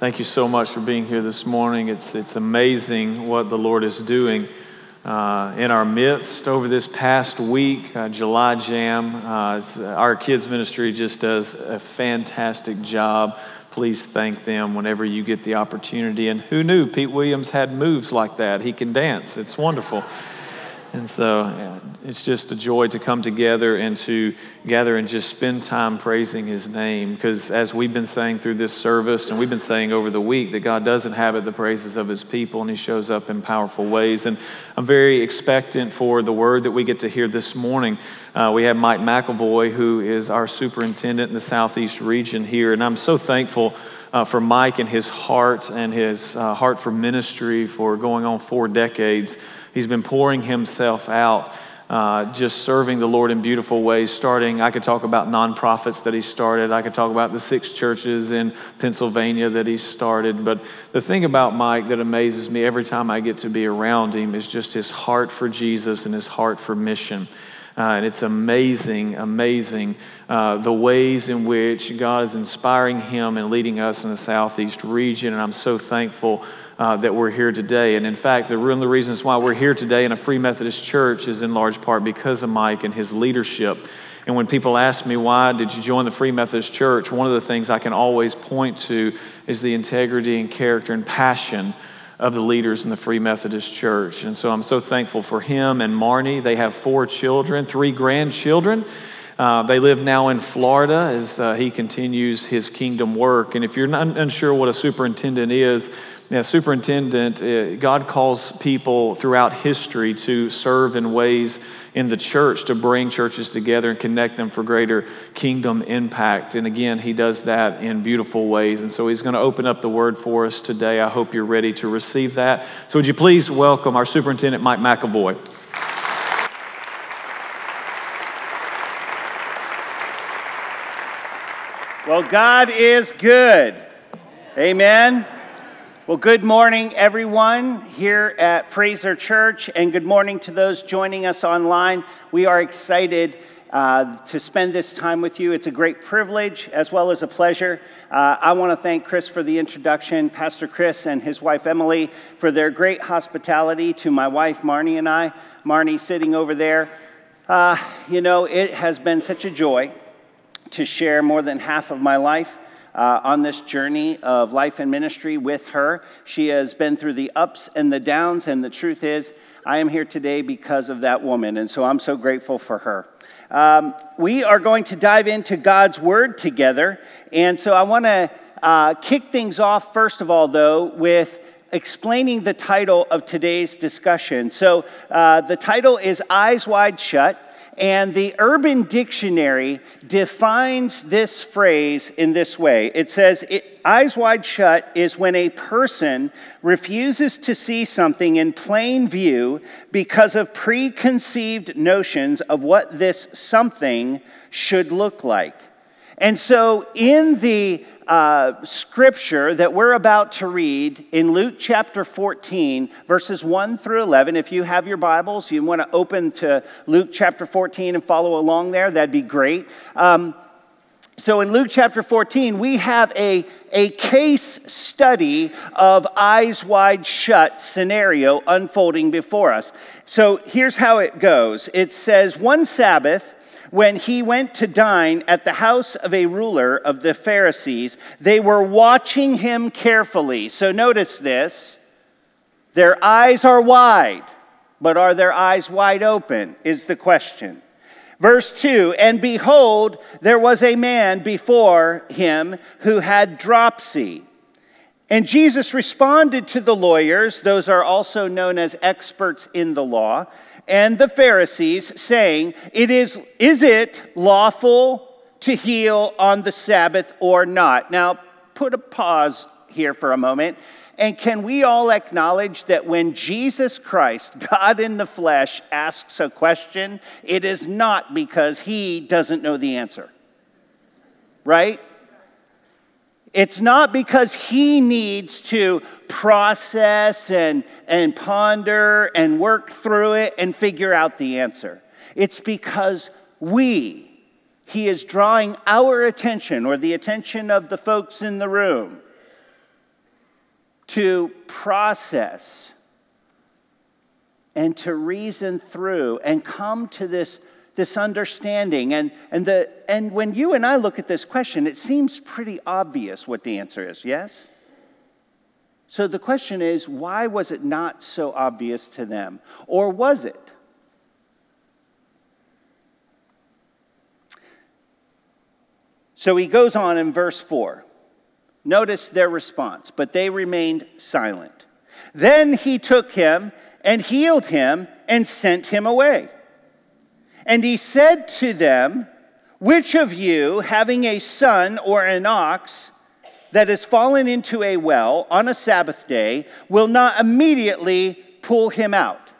Thank you so much for being here this morning. It's, it's amazing what the Lord is doing uh, in our midst over this past week. Uh, July Jam, uh, our kids' ministry just does a fantastic job. Please thank them whenever you get the opportunity. And who knew Pete Williams had moves like that? He can dance, it's wonderful. And so it's just a joy to come together and to gather and just spend time praising His name. Because as we've been saying through this service, and we've been saying over the week, that God does inhabit the praises of His people and He shows up in powerful ways. And I'm very expectant for the word that we get to hear this morning. Uh, we have Mike McAvoy, who is our superintendent in the Southeast region here. And I'm so thankful. Uh, for Mike and his heart and his uh, heart for ministry for going on four decades. He's been pouring himself out. Uh, just serving the Lord in beautiful ways. Starting, I could talk about nonprofits that he started. I could talk about the six churches in Pennsylvania that he started. But the thing about Mike that amazes me every time I get to be around him is just his heart for Jesus and his heart for mission. Uh, and it's amazing, amazing uh, the ways in which God is inspiring him and leading us in the Southeast region. And I'm so thankful uh, that we're here today. And in fact, the, one of the reasons why we're here today in a Free Methodist church is in large part because of Mike and his leadership. And when people ask me, why did you join the Free Methodist Church? One of the things I can always point to is the integrity and character and passion of the leaders in the Free Methodist Church. And so I'm so thankful for him and Marnie. They have four children, three grandchildren. Uh, they live now in Florida as uh, he continues his kingdom work. And if you're not unsure what a superintendent is, yeah, superintendent, uh, God calls people throughout history to serve in ways in the church to bring churches together and connect them for greater kingdom impact. And again, he does that in beautiful ways. And so he's going to open up the word for us today. I hope you're ready to receive that. So, would you please welcome our superintendent, Mike McAvoy? Well, God is good. Amen. Well, good morning, everyone, here at Fraser Church, and good morning to those joining us online. We are excited uh, to spend this time with you. It's a great privilege as well as a pleasure. Uh, I want to thank Chris for the introduction, Pastor Chris and his wife Emily for their great hospitality to my wife Marnie and I. Marnie sitting over there. Uh, you know, it has been such a joy to share more than half of my life uh, on this journey of life and ministry with her. She has been through the ups and the downs, and the truth is, I am here today because of that woman, and so I'm so grateful for her. Um, we are going to dive into God's Word together, and so I want to uh, kick things off, first of all, though, with explaining the title of today's discussion. So uh, the title is Eyes Wide Shut and the Urban Dictionary defines this phrase in this way it says, Eyes wide shut is when a person refuses to see something in plain view because of preconceived notions of what this something should look like. And so, in the uh, scripture that we're about to read in Luke chapter 14, verses 1 through 11. If you have your Bibles, you want to open to Luke chapter 14 and follow along there, that'd be great. Um, so in Luke chapter 14, we have a, a case study of eyes wide shut scenario unfolding before us. So here's how it goes it says, One Sabbath, when he went to dine at the house of a ruler of the Pharisees, they were watching him carefully. So notice this their eyes are wide, but are their eyes wide open? Is the question. Verse 2 And behold, there was a man before him who had dropsy. And Jesus responded to the lawyers, those are also known as experts in the law and the Pharisees, saying, it is, is it lawful to heal on the Sabbath or not? Now, put a pause here for a moment. And can we all acknowledge that when Jesus Christ, God in the flesh, asks a question, it is not because he doesn't know the answer? Right? It's not because he needs to process and, and ponder and work through it and figure out the answer. It's because we, he is drawing our attention or the attention of the folks in the room to process and to reason through and come to this, this understanding. And, and, the, and when you and I look at this question, it seems pretty obvious what the answer is, yes? So the question is why was it not so obvious to them? Or was it? So he goes on in verse 4. Notice their response, but they remained silent. Then he took him and healed him and sent him away. And he said to them, Which of you, having a son or an ox that has fallen into a well on a Sabbath day, will not immediately pull him out?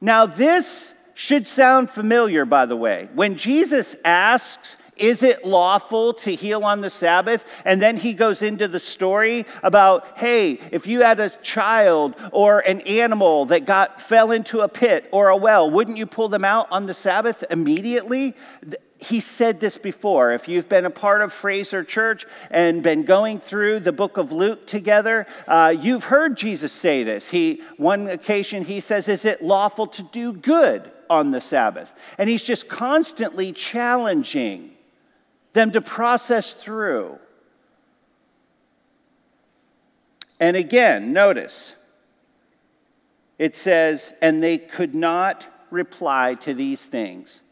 Now, this should sound familiar, by the way. When Jesus asks is it lawful to heal on the Sabbath? And then he goes into the story about, hey, if you had a child or an animal that got fell into a pit or a well, wouldn't you pull them out on the Sabbath immediately? he said this before. If you've been a part of Fraser Church and been going through the book of Luke together, uh, you've heard Jesus say this. He, one occasion, he says, Is it lawful to do good on the Sabbath? And he's just constantly challenging them to process through. And again, notice it says, and they could not reply to these things.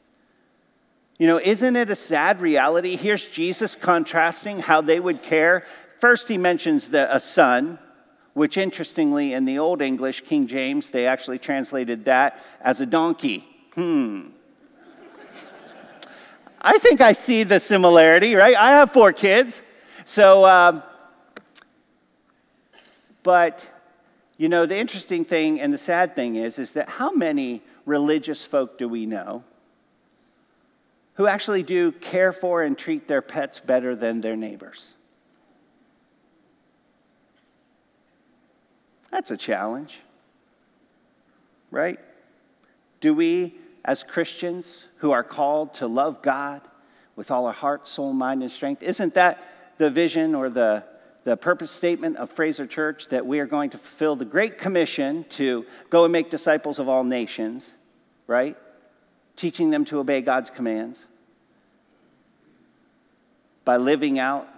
You know, isn't it a sad reality? Here's Jesus contrasting how they would care. First, he mentions the, a son, which interestingly, in the Old English, King James, they actually translated that as a donkey. Hmm. I think I see the similarity, right? I have four kids. So, um, but, you know, the interesting thing and the sad thing is, is that how many religious folk do we know who actually do care for and treat their pets better than their neighbors? That's a challenge, right? Do we as Christians who are called to love God with all our heart, soul, mind, and strength. Isn't that the vision or the, the purpose statement of Fraser Church that we are going to fulfill the Great Commission to go and make disciples of all nations, right? Teaching them to obey God's commands by living out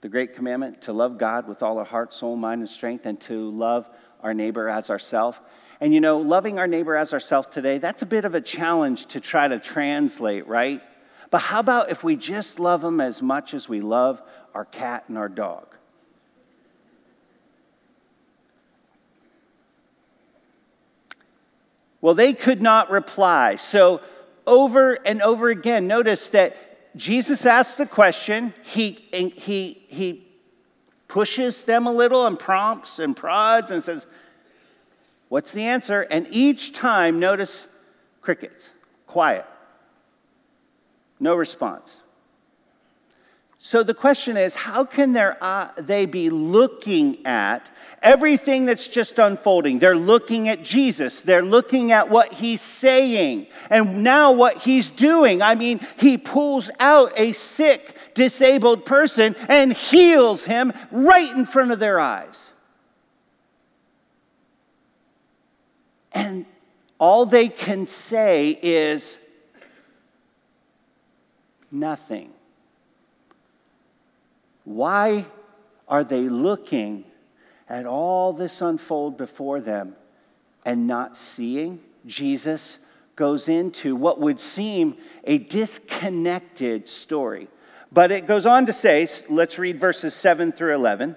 the great commandment to love God with all our heart, soul, mind, and strength, and to love our neighbor as ourselves. And you know, loving our neighbor as ourselves today, that's a bit of a challenge to try to translate, right? But how about if we just love them as much as we love our cat and our dog? Well, they could not reply. So, over and over again, notice that Jesus asks the question, he, he, he pushes them a little and prompts and prods and says, What's the answer? And each time, notice crickets, quiet, no response. So the question is how can uh, they be looking at everything that's just unfolding? They're looking at Jesus, they're looking at what he's saying, and now what he's doing. I mean, he pulls out a sick, disabled person and heals him right in front of their eyes. And all they can say is nothing. Why are they looking at all this unfold before them and not seeing? Jesus goes into what would seem a disconnected story. But it goes on to say, let's read verses 7 through 11.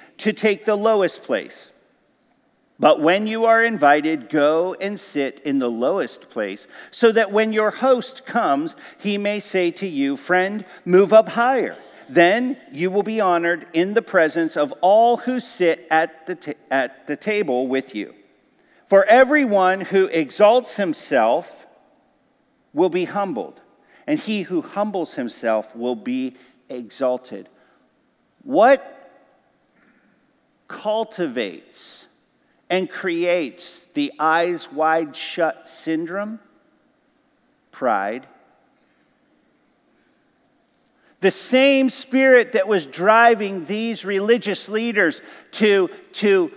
to take the lowest place. But when you are invited, go and sit in the lowest place, so that when your host comes, he may say to you, Friend, move up higher. Then you will be honored in the presence of all who sit at the, ta- at the table with you. For everyone who exalts himself will be humbled, and he who humbles himself will be exalted. What cultivates and creates the eyes wide shut syndrome? Pride. The same spirit that was driving these religious leaders to, to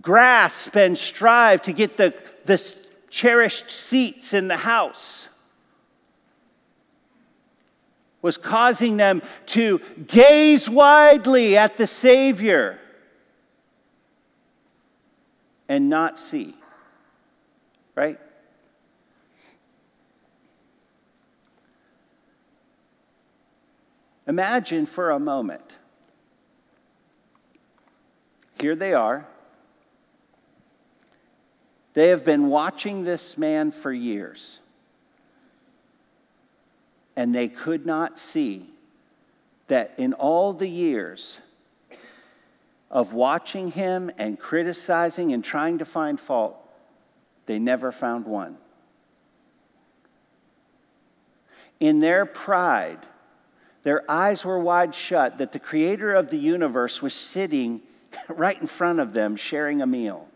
grasp and strive to get the, the cherished seats in the house was causing them to gaze widely at the Savior and not see. Right? Imagine for a moment. Here they are. They have been watching this man for years and they could not see that in all the years of watching him and criticizing and trying to find fault, they never found one. In their pride, their eyes were wide shut that the creator of the universe was sitting right in front of them sharing a meal.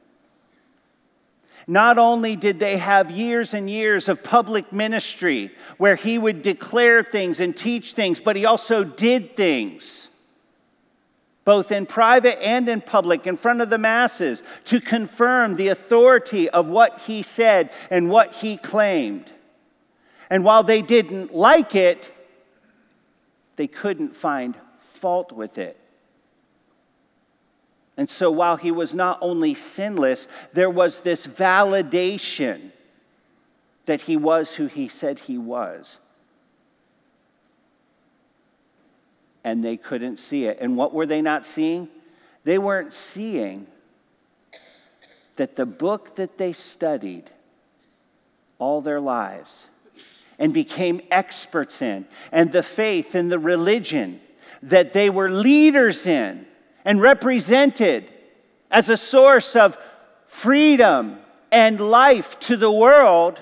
Not only did they have years and years of public ministry where he would declare things and teach things, but he also did things, both in private and in public, in front of the masses, to confirm the authority of what he said and what he claimed. And while they didn't like it, they couldn't find fault with it. And so while he was not only sinless, there was this validation that he was who he said he was. And they couldn't see it. And what were they not seeing? They weren't seeing that the book that they studied all their lives and became experts in, and the faith and the religion that they were leaders in and represented as a source of freedom and life to the world,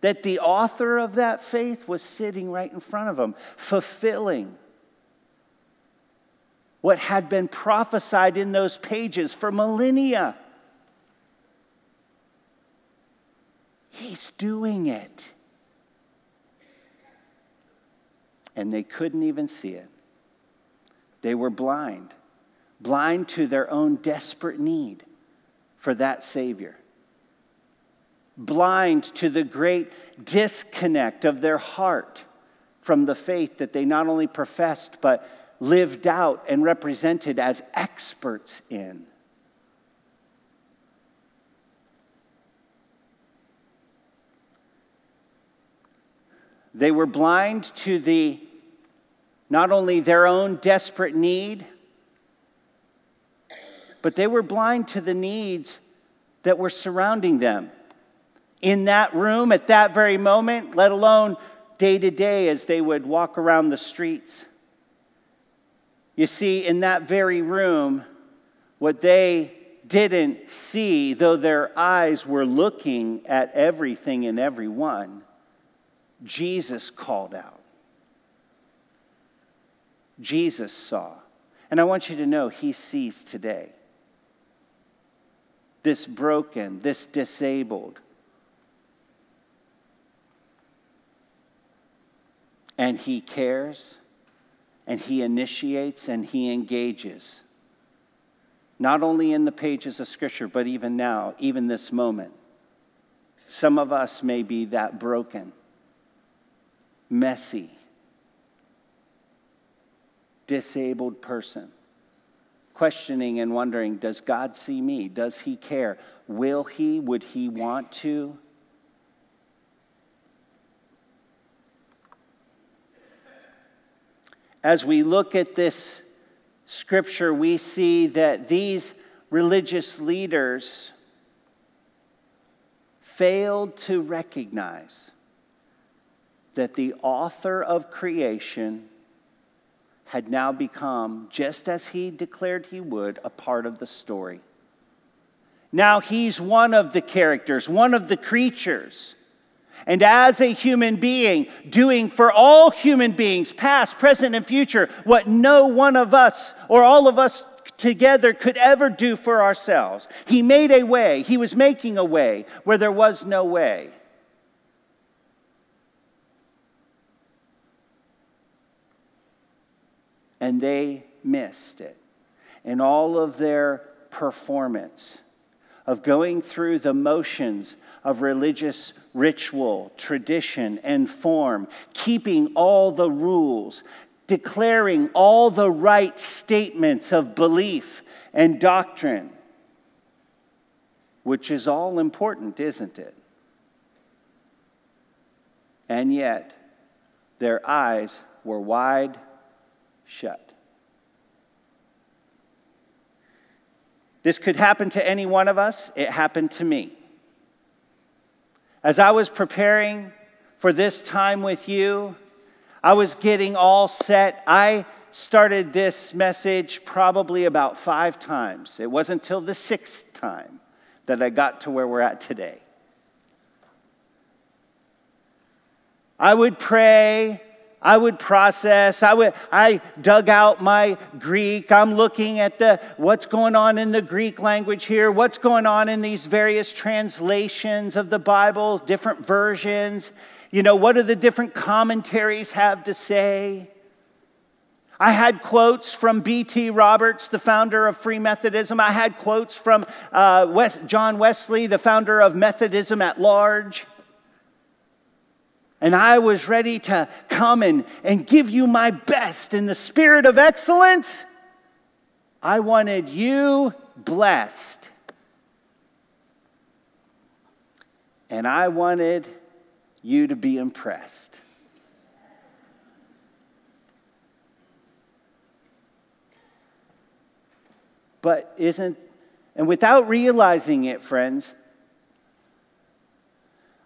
that the author of that faith was sitting right in front of them, fulfilling what had been prophesied in those pages for millennia. He's doing it. And they couldn't even see it. They were blind, blind to their own desperate need for that Savior, blind to the great disconnect of their heart from the faith that they not only professed, but lived out and represented as experts in. They were blind to the not only their own desperate need, but they were blind to the needs that were surrounding them in that room at that very moment, let alone day to day as they would walk around the streets. You see, in that very room, what they didn't see, though their eyes were looking at everything and everyone, Jesus called out. Jesus saw. And I want you to know he sees today. This broken, this disabled. And he cares, and he initiates, and he engages. Not only in the pages of Scripture, but even now, even this moment. Some of us may be that broken, messy, disabled person, questioning and wondering Does God see me? Does He care? Will He? Would He want to? As we look at this scripture, we see that these religious leaders failed to recognize that the author of creation had now become, just as he declared he would, a part of the story. Now he's one of the characters, one of the creatures. And as a human being, doing for all human beings, past, present, and future, what no one of us or all of us together could ever do for ourselves. He made a way, He was making a way where there was no way. And they missed it. In all of their performance, of going through the motions of religious ritual, tradition, and form, keeping all the rules, declaring all the right statements of belief and doctrine, which is all important, isn't it? And yet, their eyes were wide shut. This could happen to any one of us. It happened to me. As I was preparing for this time with you, I was getting all set. I started this message probably about five times. It wasn't until the sixth time that I got to where we're at today. I would pray I would process. I would I dug out my Greek. I'm looking at the what's going on in the Greek language here, what's going on in these various translations of the Bible, different versions. You know, what do the different commentaries have to say? I had quotes from B.T. Roberts, the founder of Free Methodism. I had quotes from uh, West, John Wesley, the founder of Methodism at large. And I was ready to come and, and give you my best in the spirit of excellence. I wanted you blessed. And I wanted you to be impressed. But isn't, and without realizing it, friends,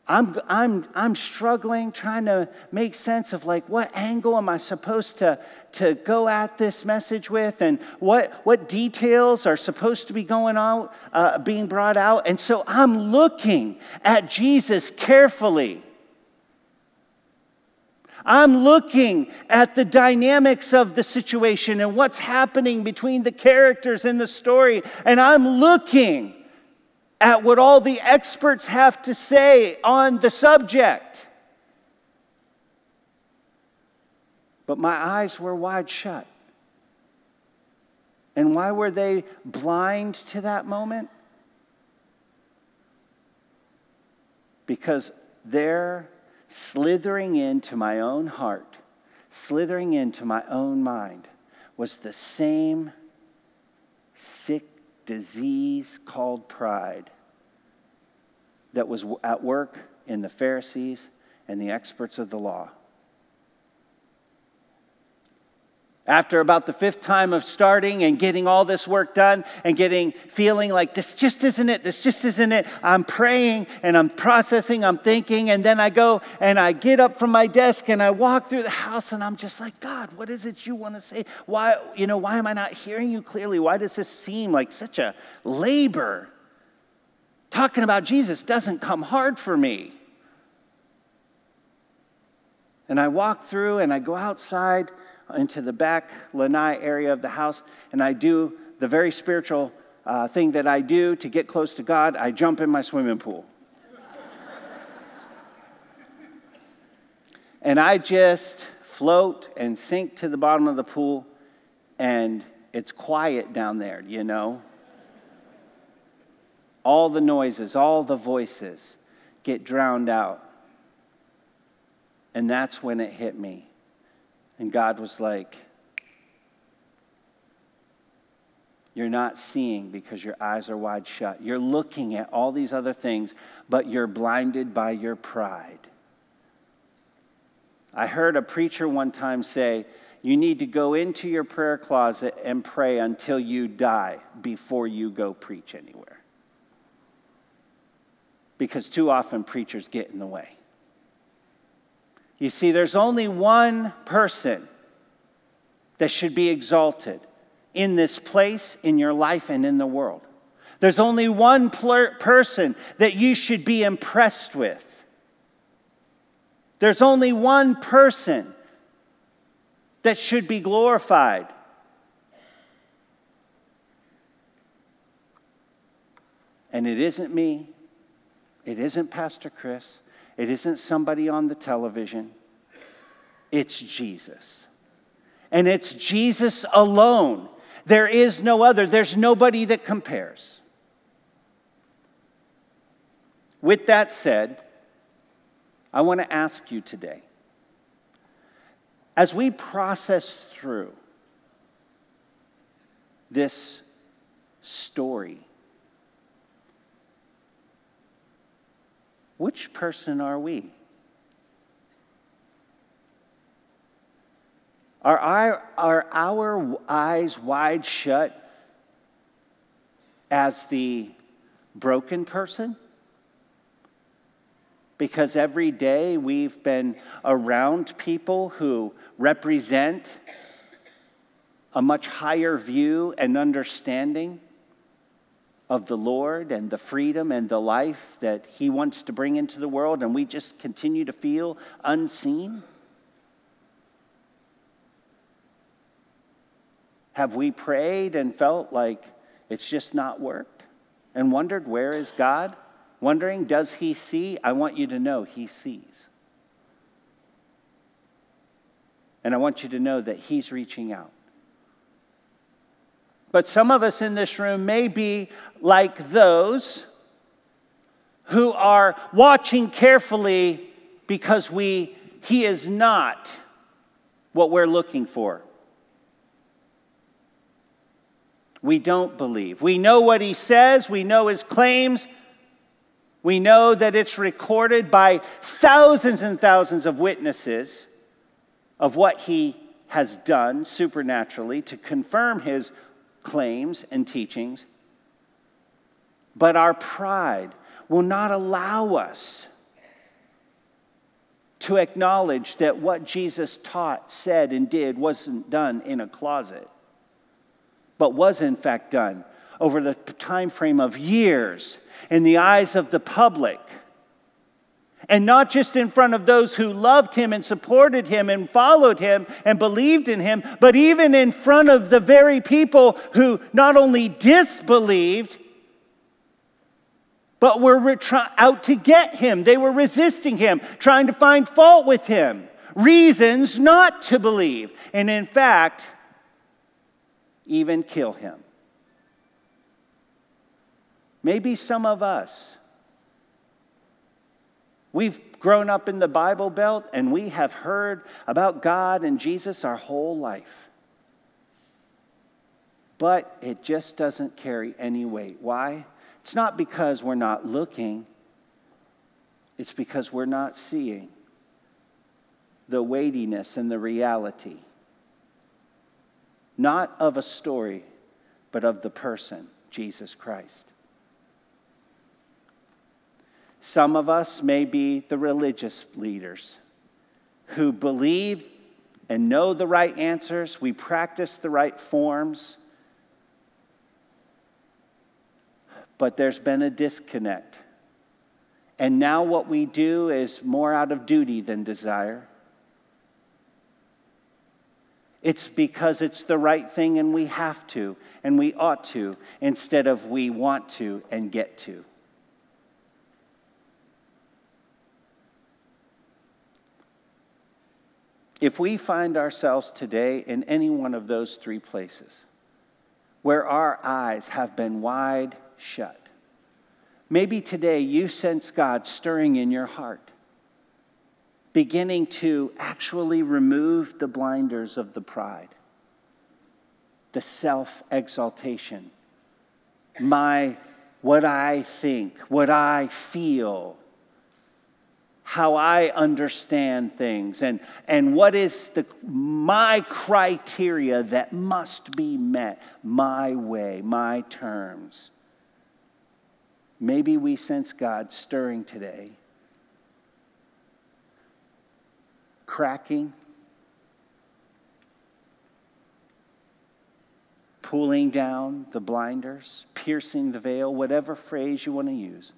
I'm, I'm, I'm struggling trying to make sense of like what angle am I supposed to, to go at this message with and what, what details are supposed to be going on, uh, being brought out. And so I'm looking at Jesus carefully. I'm looking at the dynamics of the situation and what's happening between the characters in the story. And I'm looking at what all the experts have to say on the subject. But my eyes were wide shut. And why were they blind to that moment? Because they're slithering into my own heart, slithering into my own mind, was the same sick disease called pride that was at work in the Pharisees and the experts of the law. After about the fifth time of starting and getting all this work done and getting feeling like this just isn't it, this just isn't it, I'm praying and I'm processing, I'm thinking, and then I go and I get up from my desk and I walk through the house and I'm just like, God, what is it you want to say? Why, you know, why am I not hearing you clearly? Why does this seem like such a labor? Talking about Jesus doesn't come hard for me. And I walk through and I go outside into the back lanai area of the house, and I do the very spiritual uh, thing that I do to get close to God. I jump in my swimming pool. and I just float and sink to the bottom of the pool, and it's quiet down there, you know. All the noises, all the voices get drowned out. And that's when it hit me. And God was like, You're not seeing because your eyes are wide shut. You're looking at all these other things, but you're blinded by your pride. I heard a preacher one time say, You need to go into your prayer closet and pray until you die before you go preach anywhere. Because too often preachers get in the way. You see, there's only one person that should be exalted in this place, in your life, and in the world. There's only one person that you should be impressed with. There's only one person that should be glorified. And it isn't me, it isn't Pastor Chris, it isn't somebody on the television, it's Jesus. And it's Jesus alone. There is no other, there's nobody that compares. With that said, I want to ask you today as we process through this story, which person are we? Are our, are our eyes wide shut as the broken person? Because every day we've been around people who represent a much higher view and understanding of the Lord and the freedom and the life that He wants to bring into the world, and we just continue to feel unseen? Have we prayed and felt like it's just not worked and wondered, where is God? Wondering, does He see? I want you to know He sees. And I want you to know that He's reaching out. But some of us in this room may be like those who are watching carefully because we, He is not what we're looking for. We don't believe. We know what he says, we know his claims, we know that it's recorded by thousands and thousands of witnesses of what he has done supernaturally to confirm his claims and teachings. But our pride will not allow us to acknowledge that what Jesus taught, said, and did wasn't done in a closet but was in fact done over the time frame of years in the eyes of the public. And not just in front of those who loved him and supported him and followed him and believed in him, but even in front of the very people who not only disbelieved, but were out to get him. They were resisting him, trying to find fault with him, reasons not to believe. And in fact, even kill him. Maybe some of us, we've grown up in the Bible Belt and we have heard about God and Jesus our whole life. But it just doesn't carry any weight. Why? It's not because we're not looking, it's because we're not seeing the weightiness and the reality not of a story, but of the person, Jesus Christ. Some of us may be the religious leaders who believe and know the right answers, we practice the right forms, but there's been a disconnect. And now what we do is more out of duty than desire. It's because it's the right thing and we have to and we ought to instead of we want to and get to. If we find ourselves today in any one of those three places where our eyes have been wide shut, maybe today you sense God stirring in your heart beginning to actually remove the blinders of the pride, the self exaltation, my, what I think, what I feel, how I understand things, and, and what is the, my criteria that must be met, my way, my terms. Maybe we sense God stirring today. Cracking, pulling down the blinders, piercing the veil, whatever phrase you want to use,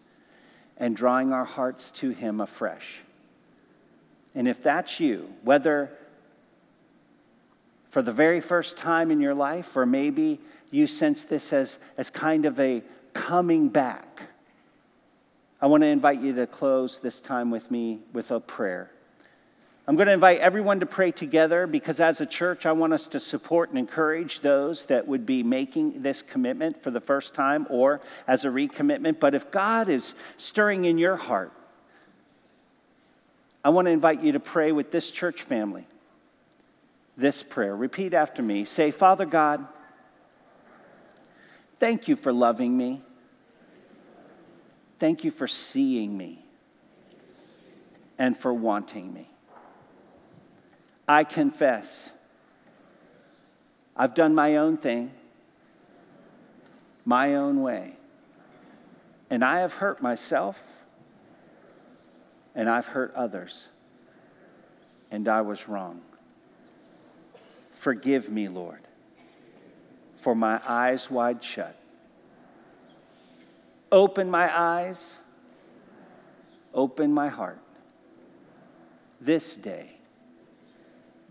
and drawing our hearts to Him afresh. And if that's you, whether for the very first time in your life, or maybe you sense this as, as kind of a coming back, I want to invite you to close this time with me with a prayer. I'm going to invite everyone to pray together because, as a church, I want us to support and encourage those that would be making this commitment for the first time or as a recommitment. But if God is stirring in your heart, I want to invite you to pray with this church family this prayer. Repeat after me. Say, Father God, thank you for loving me. Thank you for seeing me and for wanting me. I confess I've done my own thing, my own way, and I have hurt myself and I've hurt others, and I was wrong. Forgive me, Lord, for my eyes wide shut Open my eyes, open my heart. This day,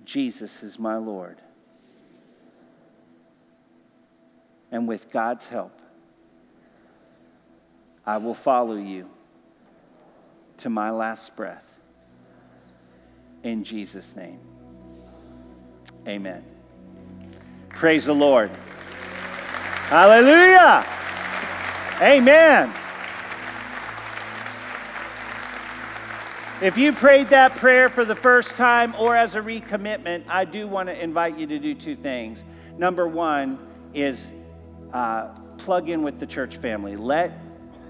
Jesus is my Lord. And with God's help, I will follow you to my last breath. In Jesus' name, amen. Praise the Lord. Hallelujah. Amen. If you prayed that prayer for the first time or as a recommitment, I do want to invite you to do two things. Number one is uh, plug in with the church family. Let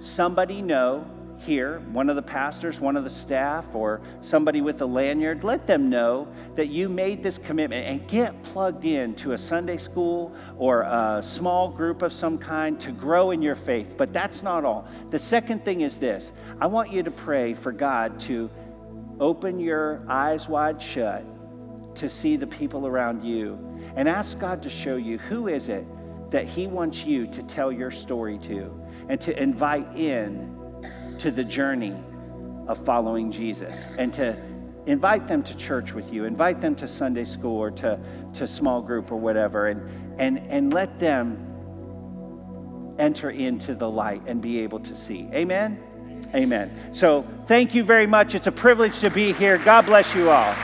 somebody know here, one of the pastors, one of the staff, or somebody with a lanyard, let them know that you made this commitment and get plugged in to a Sunday school or a small group of some kind to grow in your faith. But that's not all. The second thing is this I want you to pray for God to open your eyes wide shut to see the people around you and ask God to show you who is it that he wants you to tell your story to and to invite in to the journey of following Jesus and to invite them to church with you, invite them to Sunday school or to, to small group or whatever, and, and, and let them enter into the light and be able to see. Amen? Amen. So thank you very much. It's a privilege to be here. God bless you all.